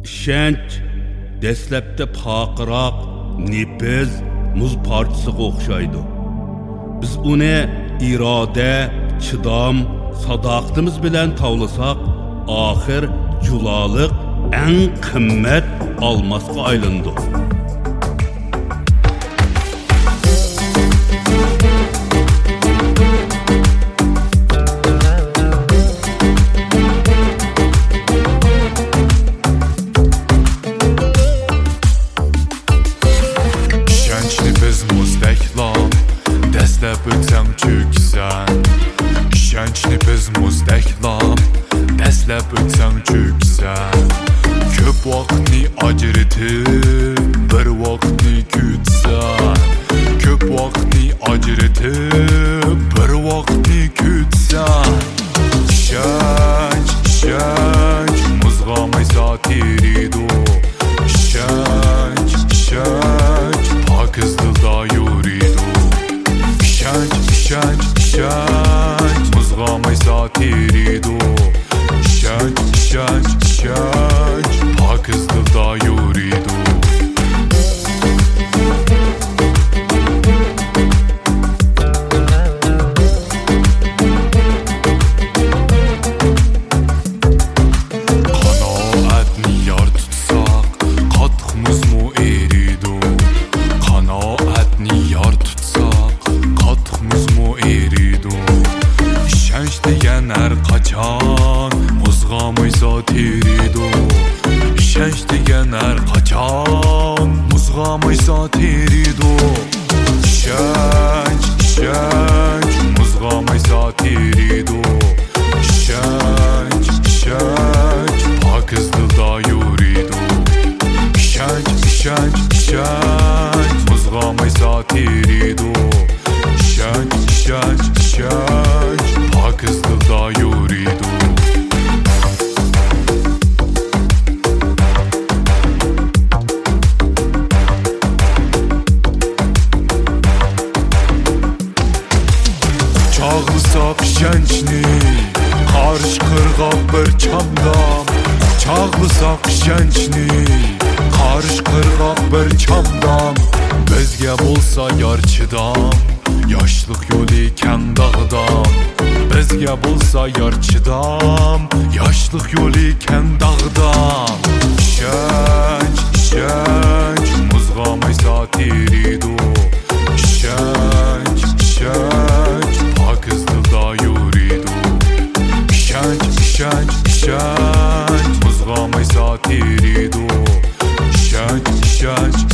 İşənç, dəsləbdə paqıraq, nepez, muz parçasına oxşaydı. Biz onu iradə, çidam, sadaqətimiz bilən tavlasaq, axır culalıq ən qimmət almasqa aylındı. Vaqtni ajratib bir vaqtni kutsan ko'p vaqtni ajratib bir vaqtni kutsan ishonch ishonch muzg'amaysa teridu ishonch ishonch pokiz dilda yuridu ishonch ishonch ishonch muzg'amaysa teridu ishonch ishonch degan har qachon muzg'amaysa teridu ishonch degan har qachon muzg'amaysa teridu ishonch ishonch muzg'amaysa teridu ishonch ishonch pokiz dilda yuridu. İshonch ishonch ishonch muzg'amaysa teridu Çağlısak şençni Qarış qırğaq bir çamdam. Çağlısak şençni Qarış qırğaq bir çamdam. Bizge bolsa yarçıdam Yaşlıq yolu kən dağdam. Bizge bolsa yarçıdam Yaşlıq yolu kən dağdam. İşənç, judge.